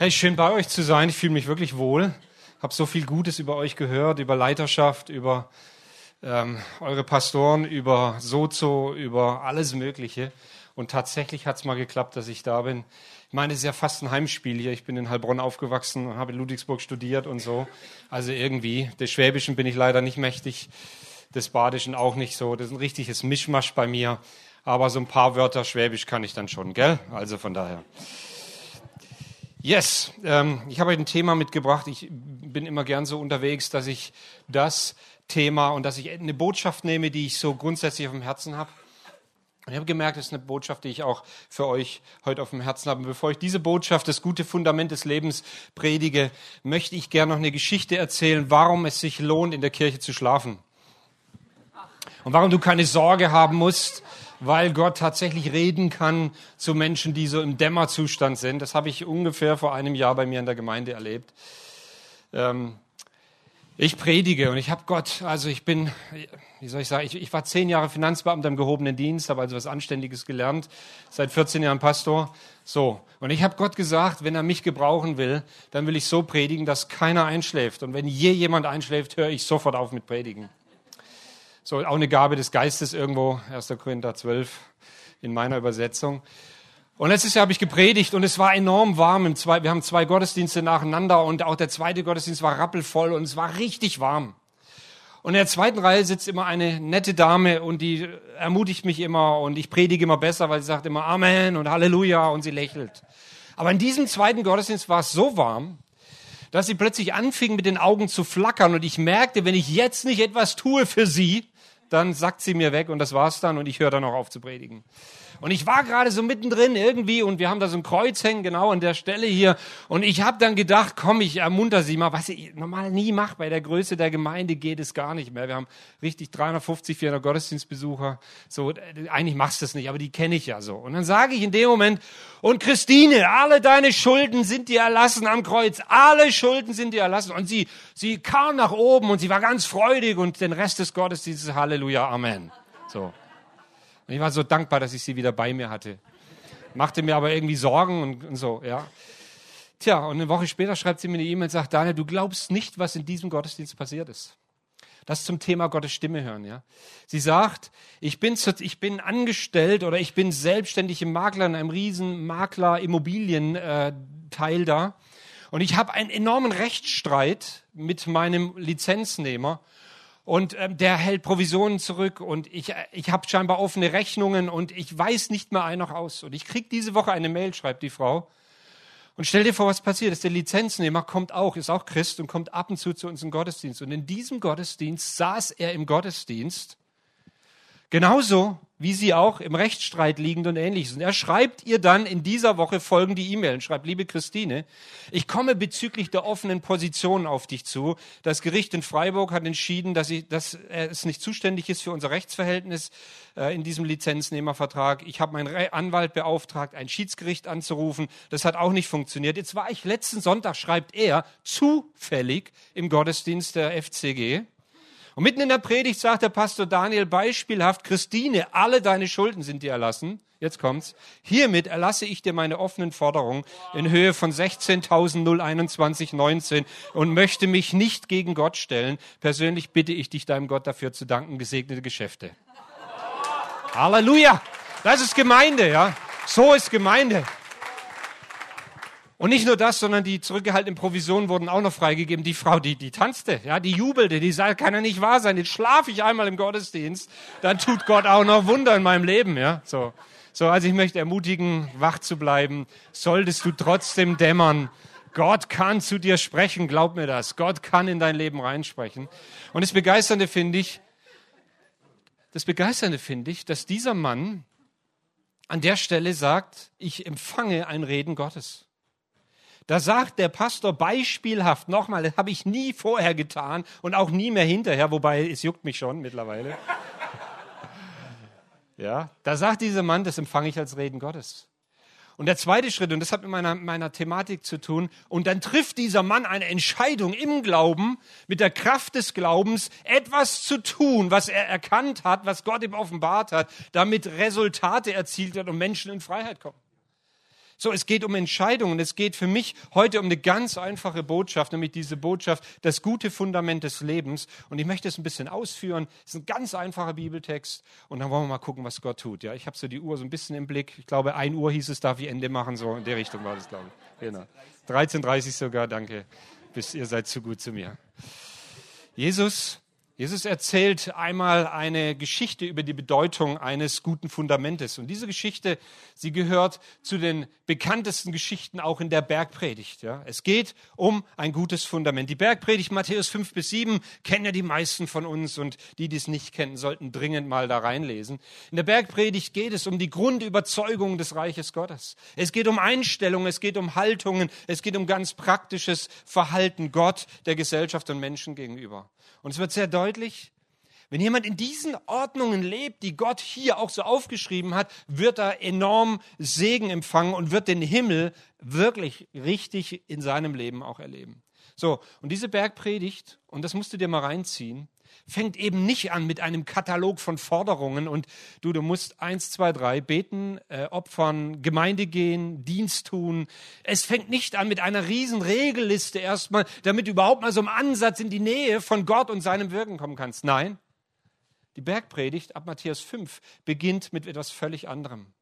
Hey, schön bei euch zu sein. Ich fühle mich wirklich wohl. Habe so viel Gutes über euch gehört, über Leiterschaft, über ähm, eure Pastoren, über Sozo, über alles Mögliche. Und tatsächlich hat es mal geklappt, dass ich da bin. Ich meine, es ist ja fast ein Heimspiel hier. Ich bin in Heilbronn aufgewachsen und habe in Ludwigsburg studiert und so. Also irgendwie, des Schwäbischen bin ich leider nicht mächtig, des Badischen auch nicht so. Das ist ein richtiges Mischmasch bei mir. Aber so ein paar Wörter Schwäbisch kann ich dann schon, gell? Also von daher. Yes, ähm, ich habe ein Thema mitgebracht. Ich bin immer gern so unterwegs, dass ich das Thema und dass ich eine Botschaft nehme, die ich so grundsätzlich auf dem Herzen habe. Und ich habe gemerkt, das ist eine Botschaft, die ich auch für euch heute auf dem Herzen habe. Und bevor ich diese Botschaft, das gute Fundament des Lebens predige, möchte ich gerne noch eine Geschichte erzählen, warum es sich lohnt, in der Kirche zu schlafen. Und warum du keine Sorge haben musst, weil Gott tatsächlich reden kann zu Menschen, die so im Dämmerzustand sind. Das habe ich ungefähr vor einem Jahr bei mir in der Gemeinde erlebt. Ähm, ich predige und ich habe Gott, also ich bin, wie soll ich sagen, ich, ich war zehn Jahre Finanzbeamter im gehobenen Dienst, habe also was Anständiges gelernt, seit 14 Jahren Pastor. So, und ich habe Gott gesagt, wenn er mich gebrauchen will, dann will ich so predigen, dass keiner einschläft. Und wenn je jemand einschläft, höre ich sofort auf mit Predigen. So, auch eine Gabe des Geistes irgendwo, 1. Korinther 12 in meiner Übersetzung. Und letztes Jahr habe ich gepredigt und es war enorm warm. Im zwei, wir haben zwei Gottesdienste nacheinander und auch der zweite Gottesdienst war rappelvoll und es war richtig warm. Und in der zweiten Reihe sitzt immer eine nette Dame und die ermutigt mich immer und ich predige immer besser, weil sie sagt immer Amen und Halleluja und sie lächelt. Aber in diesem zweiten Gottesdienst war es so warm, dass sie plötzlich anfing mit den Augen zu flackern und ich merkte, wenn ich jetzt nicht etwas tue für sie, dann sagt sie mir weg und das war's dann und ich höre dann auch auf zu predigen. Und ich war gerade so mittendrin irgendwie und wir haben da so ein Kreuz hängen, genau an der Stelle hier. Und ich habe dann gedacht, komm, ich ermunter sie mal, was ich normal nie mache. Bei der Größe der Gemeinde geht es gar nicht mehr. Wir haben richtig 350, 400 Gottesdienstbesucher. So, eigentlich machst du das nicht, aber die kenne ich ja so. Und dann sage ich in dem Moment, und Christine, alle deine Schulden sind dir erlassen am Kreuz. Alle Schulden sind dir erlassen. Und sie, sie kam nach oben und sie war ganz freudig und den Rest des Gottesdienstes, Halleluja, Amen. So. Und ich war so dankbar, dass ich sie wieder bei mir hatte. Machte mir aber irgendwie Sorgen und, und so, ja. Tja, und eine Woche später schreibt sie mir eine E-Mail und sagt, Daniel, du glaubst nicht, was in diesem Gottesdienst passiert ist. Das zum Thema Gottes Stimme hören, ja. Sie sagt, ich bin, zu, ich bin angestellt oder ich bin selbstständig im Makler in einem riesen Makler Immobilienteil äh, da. Und ich habe einen enormen Rechtsstreit mit meinem Lizenznehmer und ähm, der hält Provisionen zurück und ich, ich habe scheinbar offene Rechnungen und ich weiß nicht mehr ein noch aus. Und ich krieg diese Woche eine Mail, schreibt die Frau. Und stell dir vor, was passiert ist. Der Lizenznehmer kommt auch, ist auch Christ und kommt ab und zu zu uns im Gottesdienst. Und in diesem Gottesdienst saß er im Gottesdienst. Genauso wie sie auch im Rechtsstreit liegend und ähnliches. Und er schreibt ihr dann in dieser Woche folgende E-Mail und schreibt, liebe Christine, ich komme bezüglich der offenen Position auf dich zu. Das Gericht in Freiburg hat entschieden, dass, ich, dass es nicht zuständig ist für unser Rechtsverhältnis äh, in diesem Lizenznehmervertrag. Ich habe meinen Anwalt beauftragt, ein Schiedsgericht anzurufen. Das hat auch nicht funktioniert. Jetzt war ich letzten Sonntag, schreibt er, zufällig im Gottesdienst der FCG. Und mitten in der Predigt sagt der Pastor Daniel beispielhaft, Christine, alle deine Schulden sind dir erlassen. Jetzt kommt's. Hiermit erlasse ich dir meine offenen Forderungen in Höhe von 16.021,19 und möchte mich nicht gegen Gott stellen. Persönlich bitte ich dich, deinem Gott dafür zu danken. Gesegnete Geschäfte. Halleluja! Das ist Gemeinde, ja. So ist Gemeinde. Und nicht nur das, sondern die zurückgehaltenen Provisionen wurden auch noch freigegeben. Die Frau, die, die tanzte, ja, die jubelte, die sagte, kann ja nicht wahr sein. Jetzt schlafe ich einmal im Gottesdienst, dann tut Gott auch noch Wunder in meinem Leben, ja. So, so, also ich möchte ermutigen, wach zu bleiben. Solltest du trotzdem dämmern. Gott kann zu dir sprechen, glaub mir das. Gott kann in dein Leben reinsprechen. Und das Begeisternde finde ich, das Begeisternde finde ich, dass dieser Mann an der Stelle sagt, ich empfange ein Reden Gottes. Da sagt der Pastor beispielhaft nochmal, das habe ich nie vorher getan und auch nie mehr hinterher, wobei es juckt mich schon mittlerweile. Ja, da sagt dieser Mann, das empfange ich als Reden Gottes. Und der zweite Schritt, und das hat mit meiner, meiner Thematik zu tun, und dann trifft dieser Mann eine Entscheidung im Glauben, mit der Kraft des Glaubens, etwas zu tun, was er erkannt hat, was Gott ihm offenbart hat, damit Resultate erzielt wird und Menschen in Freiheit kommen. So, es geht um Entscheidungen. Es geht für mich heute um eine ganz einfache Botschaft, nämlich diese Botschaft, das gute Fundament des Lebens. Und ich möchte es ein bisschen ausführen. Es ist ein ganz einfacher Bibeltext. Und dann wollen wir mal gucken, was Gott tut. Ja, ich habe so die Uhr so ein bisschen im Blick. Ich glaube, ein Uhr hieß es, darf ich Ende machen. So in der Richtung war das, glaube ich. Genau. 13.30 sogar, danke. Bis ihr seid zu gut zu mir. Jesus Jesus erzählt einmal eine Geschichte über die Bedeutung eines guten Fundamentes. Und diese Geschichte, sie gehört zu den bekanntesten Geschichten auch in der Bergpredigt. Ja. Es geht um ein gutes Fundament. Die Bergpredigt Matthäus 5 bis 7 kennen ja die meisten von uns und die, die es nicht kennen, sollten dringend mal da reinlesen. In der Bergpredigt geht es um die Grundüberzeugung des Reiches Gottes. Es geht um Einstellungen, es geht um Haltungen, es geht um ganz praktisches Verhalten Gott, der Gesellschaft und Menschen gegenüber. Und es wird sehr deutlich, wenn jemand in diesen Ordnungen lebt, die Gott hier auch so aufgeschrieben hat, wird er enorm Segen empfangen und wird den Himmel wirklich richtig in seinem Leben auch erleben. So, und diese Bergpredigt, und das musst du dir mal reinziehen, fängt eben nicht an mit einem Katalog von Forderungen und du, du musst eins, zwei, drei beten, äh, opfern, Gemeinde gehen, Dienst tun. Es fängt nicht an mit einer riesen Regelliste erstmal, damit du überhaupt mal so im Ansatz in die Nähe von Gott und seinem Wirken kommen kannst. Nein, die Bergpredigt ab Matthäus 5 beginnt mit etwas völlig anderem.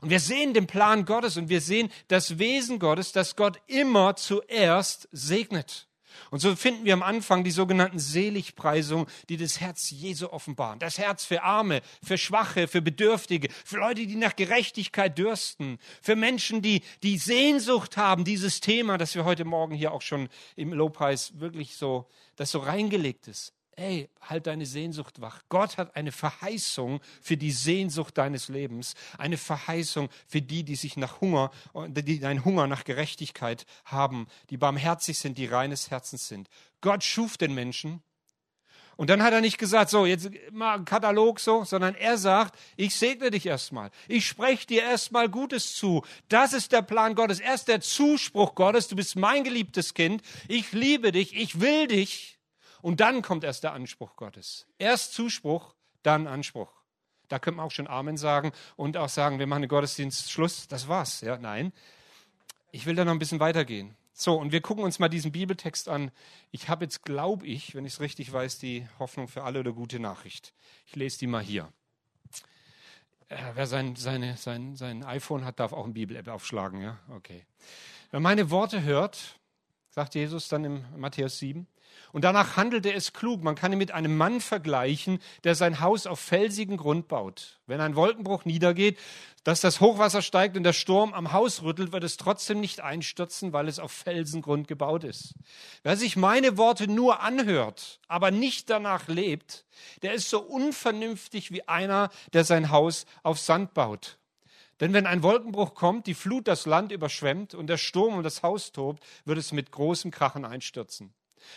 Und wir sehen den Plan Gottes und wir sehen das Wesen Gottes, dass Gott immer zuerst segnet. Und so finden wir am Anfang die sogenannten Seligpreisungen, die das Herz Jesu offenbaren. Das Herz für Arme, für Schwache, für Bedürftige, für Leute, die nach Gerechtigkeit dürsten, für Menschen, die die Sehnsucht haben, dieses Thema, das wir heute Morgen hier auch schon im Lobpreis wirklich so, das so reingelegt ist ey, halt deine Sehnsucht wach. Gott hat eine Verheißung für die Sehnsucht deines Lebens, eine Verheißung für die, die sich nach Hunger, die einen Hunger nach Gerechtigkeit haben, die barmherzig sind, die reines Herzens sind. Gott schuf den Menschen. Und dann hat er nicht gesagt, so, jetzt mal einen Katalog so, sondern er sagt, ich segne dich erstmal. Ich spreche dir erstmal Gutes zu. Das ist der Plan Gottes. Erst der Zuspruch Gottes. Du bist mein geliebtes Kind. Ich liebe dich. Ich will dich. Und dann kommt erst der Anspruch Gottes. Erst Zuspruch, dann Anspruch. Da könnte man auch schon Amen sagen und auch sagen, wir machen den Gottesdienst Schluss, das war's. Ja, nein. Ich will da noch ein bisschen weitergehen. So, und wir gucken uns mal diesen Bibeltext an. Ich habe jetzt, glaube ich, wenn ich es richtig weiß, die Hoffnung für alle oder gute Nachricht. Ich lese die mal hier. Äh, wer sein, seine, sein, sein iPhone hat, darf auch eine Bibel-App aufschlagen. Ja? Okay. Wer meine Worte hört, sagt Jesus dann im Matthäus 7, und danach handelte es klug. Man kann ihn mit einem Mann vergleichen, der sein Haus auf felsigen Grund baut. Wenn ein Wolkenbruch niedergeht, dass das Hochwasser steigt und der Sturm am Haus rüttelt, wird es trotzdem nicht einstürzen, weil es auf Felsengrund gebaut ist. Wer sich meine Worte nur anhört, aber nicht danach lebt, der ist so unvernünftig wie einer, der sein Haus auf Sand baut. Denn wenn ein Wolkenbruch kommt, die Flut das Land überschwemmt und der Sturm um das Haus tobt, wird es mit großem Krachen einstürzen.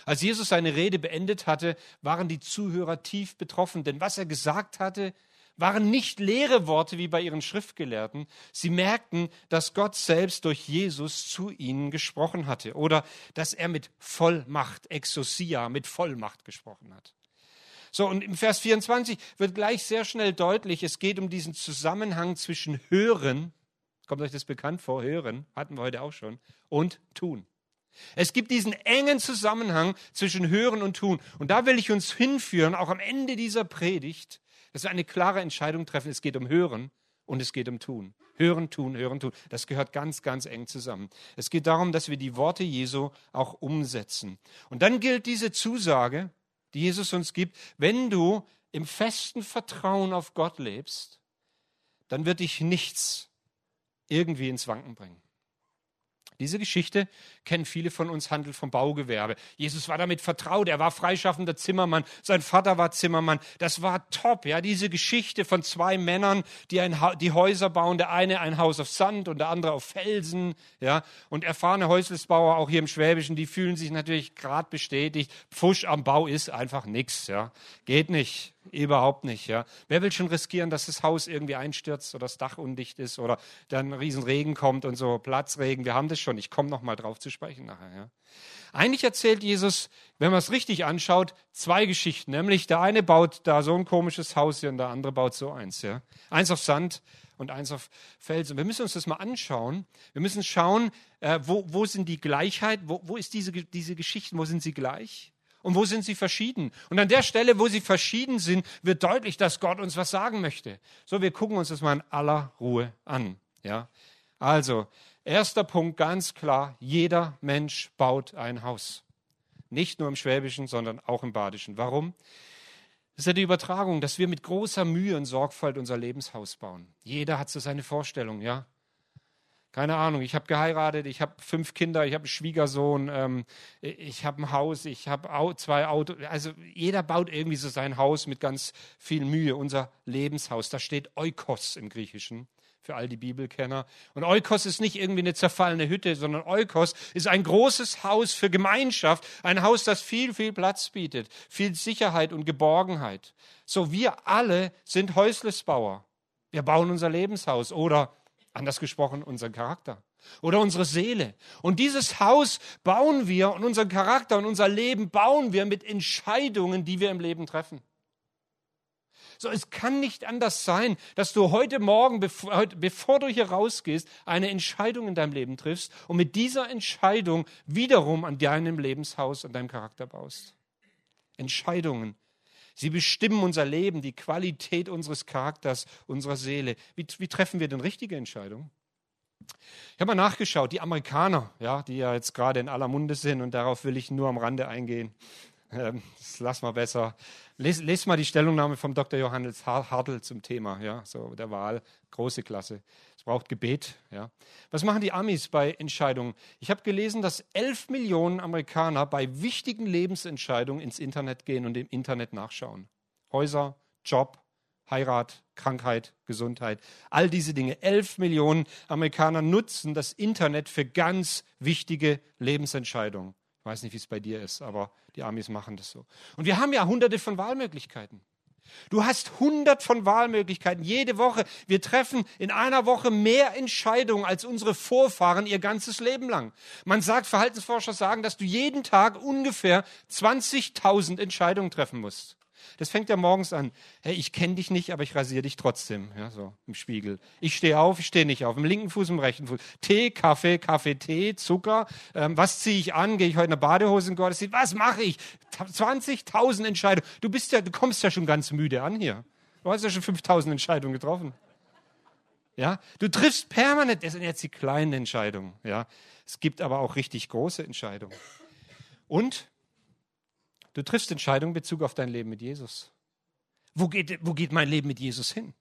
Als Jesus seine Rede beendet hatte, waren die Zuhörer tief betroffen, denn was er gesagt hatte, waren nicht leere Worte wie bei ihren Schriftgelehrten. Sie merkten, dass Gott selbst durch Jesus zu ihnen gesprochen hatte oder dass er mit Vollmacht, Exousia, mit Vollmacht gesprochen hat. So, und im Vers 24 wird gleich sehr schnell deutlich, es geht um diesen Zusammenhang zwischen Hören, kommt euch das bekannt vor, Hören, hatten wir heute auch schon, und Tun. Es gibt diesen engen Zusammenhang zwischen Hören und Tun. Und da will ich uns hinführen, auch am Ende dieser Predigt, dass wir eine klare Entscheidung treffen. Es geht um Hören und es geht um Tun. Hören, tun, hören, tun. Das gehört ganz, ganz eng zusammen. Es geht darum, dass wir die Worte Jesu auch umsetzen. Und dann gilt diese Zusage, die Jesus uns gibt, wenn du im festen Vertrauen auf Gott lebst, dann wird dich nichts irgendwie ins Wanken bringen. Diese Geschichte kennen viele von uns, handelt vom Baugewerbe. Jesus war damit vertraut, er war freischaffender Zimmermann, sein Vater war Zimmermann. Das war top, ja, diese Geschichte von zwei Männern, die, ein die Häuser bauen, der eine ein Haus auf Sand und der andere auf Felsen, ja. Und erfahrene Häuslisbauer, auch hier im Schwäbischen, die fühlen sich natürlich gerade bestätigt, Pfusch am Bau ist einfach nichts, ja. Geht nicht. Überhaupt nicht, ja. Wer will schon riskieren, dass das Haus irgendwie einstürzt oder das Dach undicht ist oder dann ein Riesenregen kommt und so Platzregen? Wir haben das schon. Ich komme noch mal drauf zu sprechen nachher, ja. Eigentlich erzählt Jesus, wenn man es richtig anschaut, zwei Geschichten. Nämlich der eine baut da so ein komisches Haus hier und der andere baut so eins, ja. Eins auf Sand und eins auf Fels. Und wir müssen uns das mal anschauen. Wir müssen schauen, äh, wo, wo sind die Gleichheit, wo, wo ist diese, diese Geschichten, wo sind sie gleich? Und wo sind sie verschieden? Und an der Stelle, wo sie verschieden sind, wird deutlich, dass Gott uns was sagen möchte. So, wir gucken uns das mal in aller Ruhe an. Ja? Also, erster Punkt ganz klar, jeder Mensch baut ein Haus. Nicht nur im Schwäbischen, sondern auch im Badischen. Warum? Das ist ja die Übertragung, dass wir mit großer Mühe und Sorgfalt unser Lebenshaus bauen. Jeder hat so seine Vorstellung, ja. Keine Ahnung, ich habe geheiratet, ich habe fünf Kinder, ich habe einen Schwiegersohn, ähm, ich habe ein Haus, ich habe zwei Autos. Also jeder baut irgendwie so sein Haus mit ganz viel Mühe. Unser Lebenshaus, da steht Oikos im Griechischen für all die Bibelkenner. Und Oikos ist nicht irgendwie eine zerfallene Hütte, sondern Oikos ist ein großes Haus für Gemeinschaft, ein Haus, das viel, viel Platz bietet, viel Sicherheit und Geborgenheit. So, wir alle sind Häuslesbauer. Wir bauen unser Lebenshaus oder Anders gesprochen, unseren Charakter oder unsere Seele. Und dieses Haus bauen wir und unseren Charakter und unser Leben bauen wir mit Entscheidungen, die wir im Leben treffen. So, es kann nicht anders sein, dass du heute Morgen, bevor, bevor du hier rausgehst, eine Entscheidung in deinem Leben triffst und mit dieser Entscheidung wiederum an deinem Lebenshaus und deinem Charakter baust. Entscheidungen, Sie bestimmen unser Leben, die Qualität unseres Charakters, unserer Seele. Wie, wie treffen wir denn richtige Entscheidungen? Ich habe mal nachgeschaut, die Amerikaner, ja, die ja jetzt gerade in aller Munde sind, und darauf will ich nur am Rande eingehen. Ähm, das lass mal besser. Les, les mal die Stellungnahme vom Dr. Johannes Hartl zum Thema, ja, so der Wahl, große Klasse. Es braucht Gebet, ja. Was machen die Amis bei Entscheidungen? Ich habe gelesen, dass elf Millionen Amerikaner bei wichtigen Lebensentscheidungen ins Internet gehen und im Internet nachschauen. Häuser, Job, Heirat, Krankheit, Gesundheit, all diese Dinge. Elf Millionen Amerikaner nutzen das Internet für ganz wichtige Lebensentscheidungen. Ich weiß nicht, wie es bei dir ist, aber die Amis machen das so. Und wir haben ja hunderte von Wahlmöglichkeiten. Du hast hundert von Wahlmöglichkeiten jede Woche. Wir treffen in einer Woche mehr Entscheidungen als unsere Vorfahren ihr ganzes Leben lang. Man sagt, Verhaltensforscher sagen, dass du jeden Tag ungefähr 20.000 Entscheidungen treffen musst. Das fängt ja morgens an. Hey, ich kenne dich nicht, aber ich rasiere dich trotzdem. Ja, so im Spiegel. Ich stehe auf, ich stehe nicht auf. Im linken Fuß, im rechten Fuß. Tee, Kaffee, Kaffee, Tee, Zucker. Ähm, was ziehe ich an? Gehe ich heute in eine Badehose in Gottesdienst? Was mache ich? 20.000 Entscheidungen. Du bist ja, du kommst ja schon ganz müde an hier. Du hast ja schon 5.000 Entscheidungen getroffen. Ja, du triffst permanent, das sind jetzt die kleinen Entscheidungen. Ja, es gibt aber auch richtig große Entscheidungen. Und Du triffst Entscheidungen in Bezug auf dein Leben mit Jesus. Wo geht, wo geht mein Leben mit Jesus hin?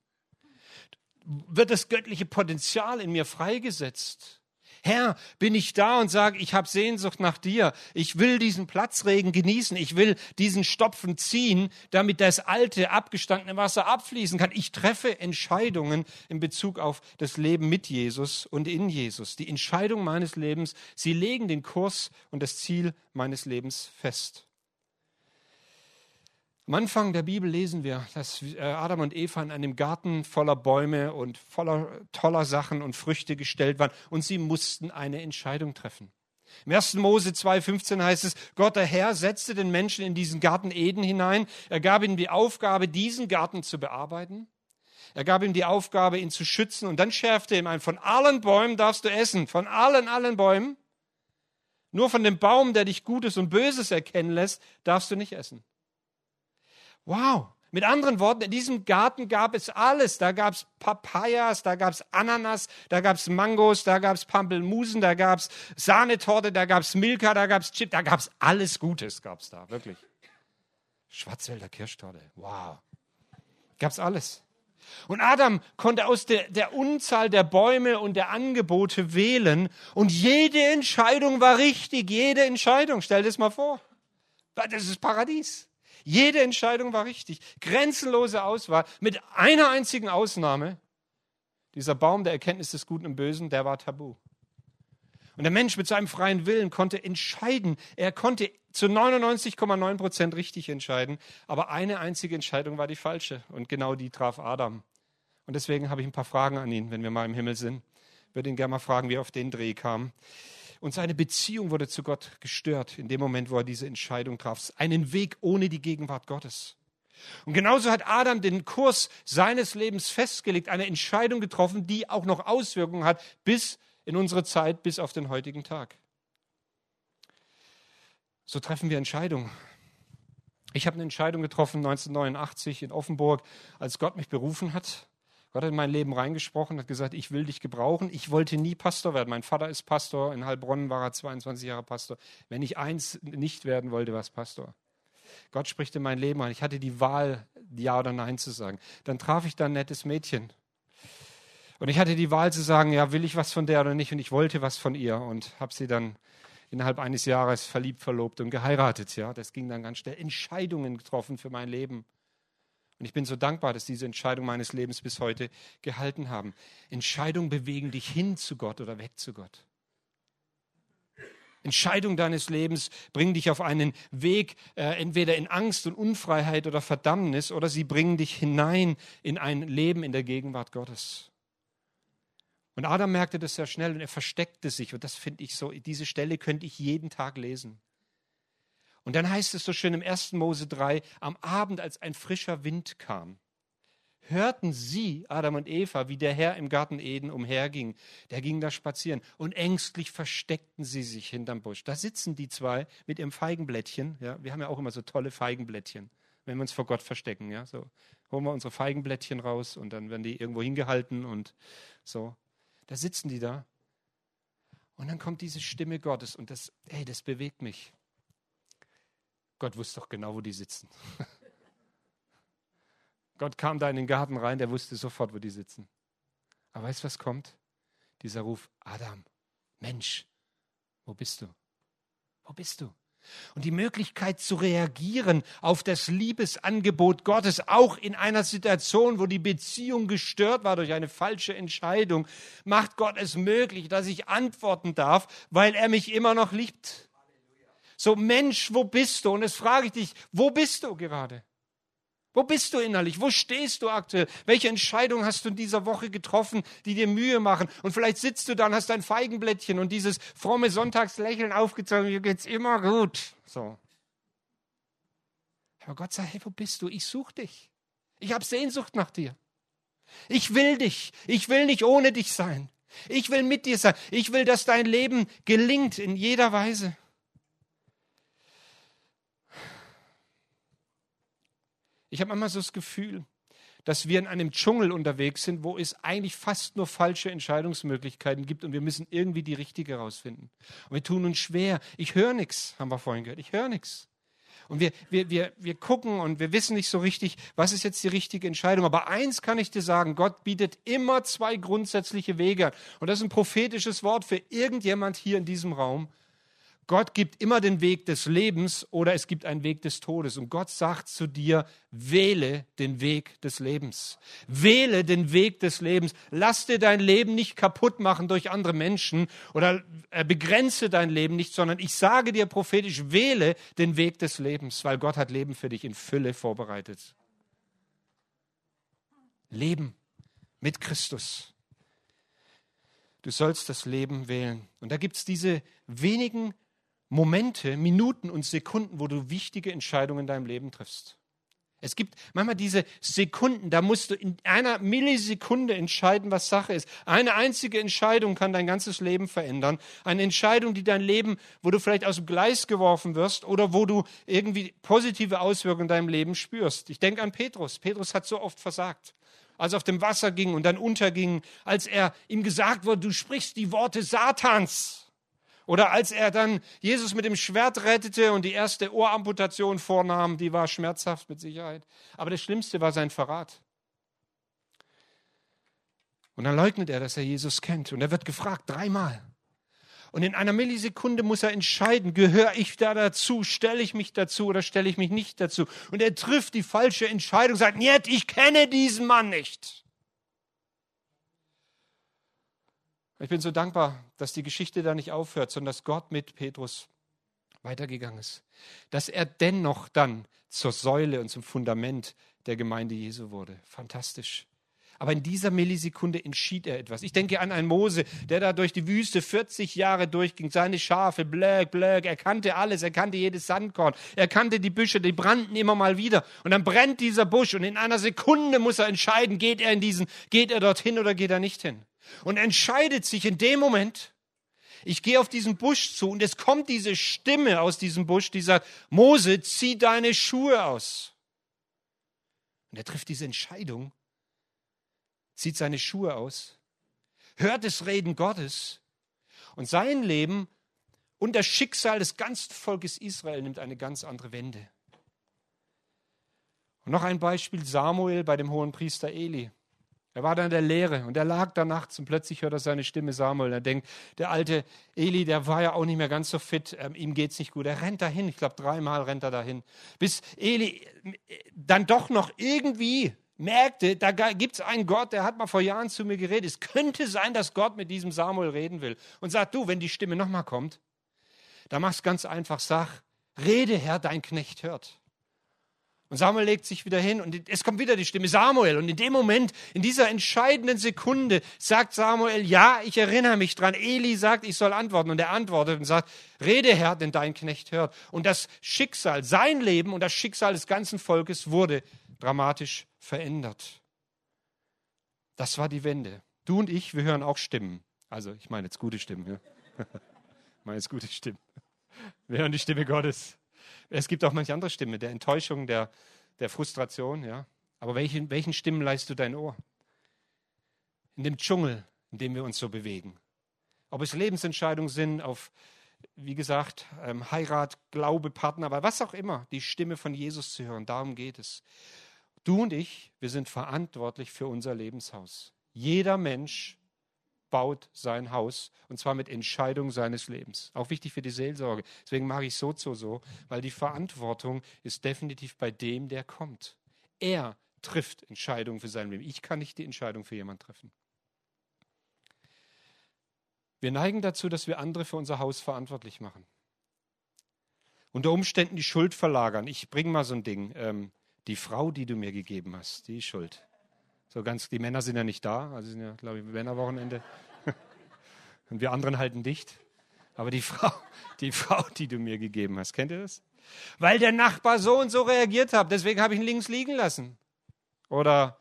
Wird das göttliche Potenzial in mir freigesetzt? Herr, bin ich da und sage, ich habe Sehnsucht nach dir. Ich will diesen Platzregen genießen. Ich will diesen Stopfen ziehen, damit das alte, abgestandene Wasser abfließen kann. Ich treffe Entscheidungen in Bezug auf das Leben mit Jesus und in Jesus. Die Entscheidung meines Lebens, sie legen den Kurs und das Ziel meines Lebens fest. Am Anfang der Bibel lesen wir, dass äh, Adam und Eva in einem Garten voller Bäume und voller toller Sachen und Früchte gestellt waren und sie mussten eine Entscheidung treffen. Im 1. Mose 2,15 heißt es, Gott der Herr setzte den Menschen in diesen Garten Eden hinein. Er gab ihnen die Aufgabe, diesen Garten zu bearbeiten. Er gab ihm die Aufgabe, ihn zu schützen. Und dann schärfte er ihm ein, von allen Bäumen darfst du essen. Von allen, allen Bäumen. Nur von dem Baum, der dich Gutes und Böses erkennen lässt, darfst du nicht essen. Wow. Mit anderen Worten, in diesem Garten gab es alles. Da gab es Papayas, da gab es Ananas, da gab es Mangos, da gab es Pampelmusen, da gab es Sahnetorte, da gab es Milka, da gab es Chip, da gab es alles Gutes, gab es da, wirklich. Schwarzwälder Kirschtorte, wow. Gab es alles. Und Adam konnte aus der, der Unzahl der Bäume und der Angebote wählen und jede Entscheidung war richtig, jede Entscheidung. Stell dir das mal vor. Das ist Paradies. Jede Entscheidung war richtig. Grenzenlose Auswahl mit einer einzigen Ausnahme. Dieser Baum der Erkenntnis des Guten und Bösen, der war tabu. Und der Mensch mit seinem freien Willen konnte entscheiden. Er konnte zu 99,9 Prozent richtig entscheiden. Aber eine einzige Entscheidung war die falsche. Und genau die traf Adam. Und deswegen habe ich ein paar Fragen an ihn, wenn wir mal im Himmel sind. Ich würde ihn gerne mal fragen, wie er auf den Dreh kam. Und seine Beziehung wurde zu Gott gestört in dem Moment, wo er diese Entscheidung traf. Einen Weg ohne die Gegenwart Gottes. Und genauso hat Adam den Kurs seines Lebens festgelegt, eine Entscheidung getroffen, die auch noch Auswirkungen hat bis in unsere Zeit, bis auf den heutigen Tag. So treffen wir Entscheidungen. Ich habe eine Entscheidung getroffen 1989 in Offenburg, als Gott mich berufen hat. Gott hat in mein Leben reingesprochen, hat gesagt, ich will dich gebrauchen. Ich wollte nie Pastor werden. Mein Vater ist Pastor, in Heilbronn war er 22 Jahre Pastor. Wenn ich eins nicht werden wollte, war es Pastor. Gott spricht in mein Leben rein. Ich hatte die Wahl, Ja oder Nein zu sagen. Dann traf ich da ein nettes Mädchen. Und ich hatte die Wahl zu sagen, ja, will ich was von der oder nicht? Und ich wollte was von ihr und habe sie dann innerhalb eines Jahres verliebt, verlobt und geheiratet. Ja, das ging dann ganz schnell. Entscheidungen getroffen für mein Leben. Und ich bin so dankbar, dass diese Entscheidungen meines Lebens bis heute gehalten haben. Entscheidungen bewegen dich hin zu Gott oder weg zu Gott. Entscheidungen deines Lebens bringen dich auf einen Weg, äh, entweder in Angst und Unfreiheit oder Verdammnis, oder sie bringen dich hinein in ein Leben in der Gegenwart Gottes. Und Adam merkte das sehr schnell und er versteckte sich. Und das finde ich so, diese Stelle könnte ich jeden Tag lesen. Und dann heißt es so schön im 1. Mose 3, am Abend, als ein frischer Wind kam, hörten sie, Adam und Eva, wie der Herr im Garten Eden umherging. Der ging da spazieren und ängstlich versteckten sie sich hinterm Busch. Da sitzen die zwei mit ihrem Feigenblättchen. Ja, wir haben ja auch immer so tolle Feigenblättchen, wenn wir uns vor Gott verstecken. Ja, so holen wir unsere Feigenblättchen raus und dann werden die irgendwo hingehalten und so. Da sitzen die da. Und dann kommt diese Stimme Gottes und das, hey, das bewegt mich. Gott wusste doch genau, wo die sitzen. Gott kam da in den Garten rein, der wusste sofort, wo die sitzen. Aber weißt du, was kommt? Dieser Ruf, Adam, Mensch, wo bist du? Wo bist du? Und die Möglichkeit zu reagieren auf das Liebesangebot Gottes, auch in einer Situation, wo die Beziehung gestört war durch eine falsche Entscheidung, macht Gott es möglich, dass ich antworten darf, weil er mich immer noch liebt. So Mensch, wo bist du? Und jetzt frage ich dich, wo bist du gerade? Wo bist du innerlich? Wo stehst du aktuell? Welche Entscheidung hast du in dieser Woche getroffen, die dir Mühe machen? Und vielleicht sitzt du da und hast dein Feigenblättchen und dieses fromme Sonntagslächeln aufgezogen, mir geht's immer gut. So. Aber Gott sagt, hey, wo bist du? Ich suche dich. Ich habe Sehnsucht nach dir. Ich will dich. Ich will nicht ohne dich sein. Ich will mit dir sein. Ich will, dass dein Leben gelingt in jeder Weise. Ich habe immer so das Gefühl, dass wir in einem Dschungel unterwegs sind, wo es eigentlich fast nur falsche Entscheidungsmöglichkeiten gibt und wir müssen irgendwie die richtige rausfinden. Und wir tun uns schwer. Ich höre nichts, haben wir vorhin gehört. Ich höre nichts. Und wir, wir, wir, wir gucken und wir wissen nicht so richtig, was ist jetzt die richtige Entscheidung. Aber eins kann ich dir sagen, Gott bietet immer zwei grundsätzliche Wege. Und das ist ein prophetisches Wort für irgendjemand hier in diesem Raum. Gott gibt immer den Weg des Lebens oder es gibt einen Weg des Todes. Und Gott sagt zu dir, wähle den Weg des Lebens. Wähle den Weg des Lebens. Lass dir dein Leben nicht kaputt machen durch andere Menschen oder äh, begrenze dein Leben nicht, sondern ich sage dir prophetisch, wähle den Weg des Lebens, weil Gott hat Leben für dich in Fülle vorbereitet. Leben mit Christus. Du sollst das Leben wählen. Und da gibt es diese wenigen Momente, Minuten und Sekunden, wo du wichtige Entscheidungen in deinem Leben triffst. Es gibt manchmal diese Sekunden, da musst du in einer Millisekunde entscheiden, was Sache ist. Eine einzige Entscheidung kann dein ganzes Leben verändern. Eine Entscheidung, die dein Leben, wo du vielleicht aus dem Gleis geworfen wirst oder wo du irgendwie positive Auswirkungen in deinem Leben spürst. Ich denke an Petrus. Petrus hat so oft versagt. Als er auf dem Wasser ging und dann unterging, als er ihm gesagt wurde, du sprichst die Worte Satans. Oder als er dann Jesus mit dem Schwert rettete und die erste Ohramputation vornahm, die war schmerzhaft mit Sicherheit. Aber das Schlimmste war sein Verrat. Und dann leugnet er, dass er Jesus kennt. Und er wird gefragt, dreimal. Und in einer Millisekunde muss er entscheiden, gehöre ich da dazu, stelle ich mich dazu oder stelle ich mich nicht dazu. Und er trifft die falsche Entscheidung, sagt, nicht, ich kenne diesen Mann nicht. Ich bin so dankbar, dass die Geschichte da nicht aufhört, sondern dass Gott mit Petrus weitergegangen ist. Dass er dennoch dann zur Säule und zum Fundament der Gemeinde Jesu wurde. Fantastisch. Aber in dieser Millisekunde entschied er etwas. Ich denke an einen Mose, der da durch die Wüste 40 Jahre durchging, seine Schafe, blöck, blöck, er kannte alles, er kannte jedes Sandkorn, er kannte die Büsche, die brannten immer mal wieder. Und dann brennt dieser Busch und in einer Sekunde muss er entscheiden, geht er in diesen, geht er dorthin oder geht er nicht hin. Und entscheidet sich in dem Moment, ich gehe auf diesen Busch zu und es kommt diese Stimme aus diesem Busch, die sagt, Mose, zieh deine Schuhe aus. Und er trifft diese Entscheidung zieht seine Schuhe aus, hört das Reden Gottes und sein Leben und das Schicksal des ganzen Volkes Israel nimmt eine ganz andere Wende. Und noch ein Beispiel, Samuel bei dem hohen Priester Eli. Er war da in der Lehre und er lag da nachts und plötzlich hört er seine Stimme Samuel. Er denkt, der alte Eli, der war ja auch nicht mehr ganz so fit, ähm, ihm geht's nicht gut. Er rennt dahin, ich glaube dreimal rennt er dahin, bis Eli äh, dann doch noch irgendwie merkte, da gibt es einen Gott, der hat mal vor Jahren zu mir geredet. Es könnte sein, dass Gott mit diesem Samuel reden will. Und sagt, du, wenn die Stimme nochmal kommt, dann mach's ganz einfach, sag, rede Herr, dein Knecht hört. Und Samuel legt sich wieder hin und es kommt wieder die Stimme Samuel. Und in dem Moment, in dieser entscheidenden Sekunde, sagt Samuel, ja, ich erinnere mich dran. Eli sagt, ich soll antworten. Und er antwortet und sagt, rede Herr, denn dein Knecht hört. Und das Schicksal, sein Leben und das Schicksal des ganzen Volkes wurde dramatisch verändert. Das war die Wende. Du und ich, wir hören auch Stimmen. Also ich meine jetzt gute Stimmen. Ja. ich meine jetzt gute Stimmen. Wir hören die Stimme Gottes. Es gibt auch manche andere Stimmen, der Enttäuschung, der, der Frustration. Ja. Aber welchen, welchen Stimmen leist du dein Ohr? In dem Dschungel, in dem wir uns so bewegen. Ob es Lebensentscheidungen sind auf, wie gesagt, ähm, Heirat, Glaube, Partner, aber was auch immer, die Stimme von Jesus zu hören, darum geht es. Du und ich, wir sind verantwortlich für unser Lebenshaus. Jeder Mensch baut sein Haus und zwar mit Entscheidung seines Lebens. Auch wichtig für die Seelsorge. Deswegen mache ich so so so, weil die Verantwortung ist definitiv bei dem, der kommt. Er trifft Entscheidungen für sein Leben. Ich kann nicht die Entscheidung für jemanden treffen. Wir neigen dazu, dass wir andere für unser Haus verantwortlich machen. Unter Umständen die Schuld verlagern. Ich bringe mal so ein Ding. Ähm, die Frau, die du mir gegeben hast, die ist schuld. So ganz, die Männer sind ja nicht da, also sind ja, glaube ich, Männerwochenende. Und wir anderen halten dicht. Aber die Frau, die Frau, die du mir gegeben hast, kennt ihr das? Weil der Nachbar so und so reagiert hat, deswegen habe ich ihn links liegen lassen. Oder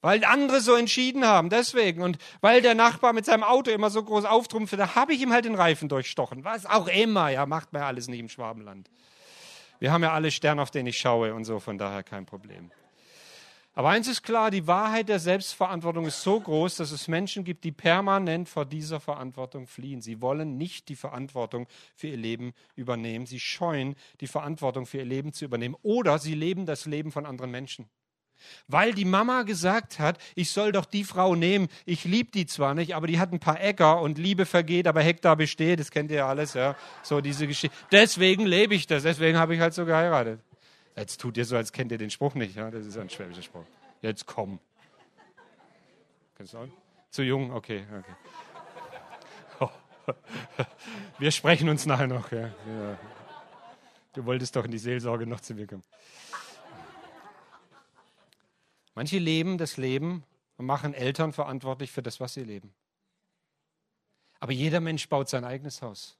weil andere so entschieden haben, deswegen. Und weil der Nachbar mit seinem Auto immer so groß auftrumpfte, da habe ich ihm halt den Reifen durchstochen. Was auch immer, ja, macht man ja alles nicht im Schwabenland. Wir haben ja alle Sterne, auf denen ich schaue und so, von daher kein Problem. Aber eins ist klar, die Wahrheit der Selbstverantwortung ist so groß, dass es Menschen gibt, die permanent vor dieser Verantwortung fliehen. Sie wollen nicht die Verantwortung für ihr Leben übernehmen. Sie scheuen, die Verantwortung für ihr Leben zu übernehmen. Oder sie leben das Leben von anderen Menschen. Weil die Mama gesagt hat, ich soll doch die Frau nehmen. Ich liebe die zwar nicht, aber die hat ein paar Äcker und Liebe vergeht, aber Hektar besteht. Das kennt ihr ja alles, ja. So diese Geschichte. Deswegen lebe ich das. Deswegen habe ich halt so geheiratet. Jetzt tut ihr so, als kennt ihr den Spruch nicht. Ja? Das ist ein schwäbischer Spruch. Jetzt komm. Kennst du auch? Zu jung? Okay, okay. Wir sprechen uns nachher noch. Ja. Ja. Du wolltest doch in die Seelsorge noch zu mir kommen. Manche leben das Leben und machen Eltern verantwortlich für das, was sie leben. Aber jeder Mensch baut sein eigenes Haus.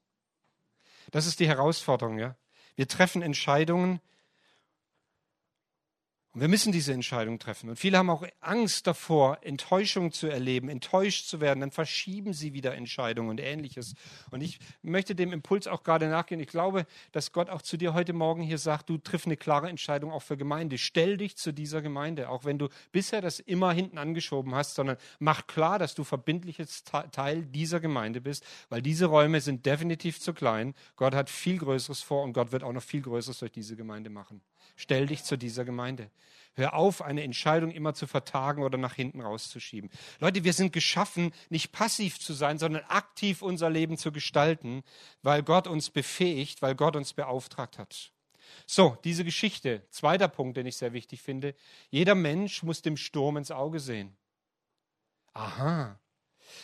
Das ist die Herausforderung, ja. Wir treffen Entscheidungen, und wir müssen diese Entscheidung treffen. Und viele haben auch Angst davor, Enttäuschung zu erleben, enttäuscht zu werden. Dann verschieben sie wieder Entscheidungen und ähnliches. Und ich möchte dem Impuls auch gerade nachgehen. Ich glaube, dass Gott auch zu dir heute Morgen hier sagt, du triff eine klare Entscheidung auch für Gemeinde. Stell dich zu dieser Gemeinde, auch wenn du bisher das immer hinten angeschoben hast, sondern mach klar, dass du verbindliches Teil dieser Gemeinde bist, weil diese Räume sind definitiv zu klein. Gott hat viel Größeres vor und Gott wird auch noch viel Größeres durch diese Gemeinde machen. Stell dich zu dieser Gemeinde. Hör auf, eine Entscheidung immer zu vertagen oder nach hinten rauszuschieben. Leute, wir sind geschaffen, nicht passiv zu sein, sondern aktiv unser Leben zu gestalten, weil Gott uns befähigt, weil Gott uns beauftragt hat. So, diese Geschichte, zweiter Punkt, den ich sehr wichtig finde. Jeder Mensch muss dem Sturm ins Auge sehen. Aha.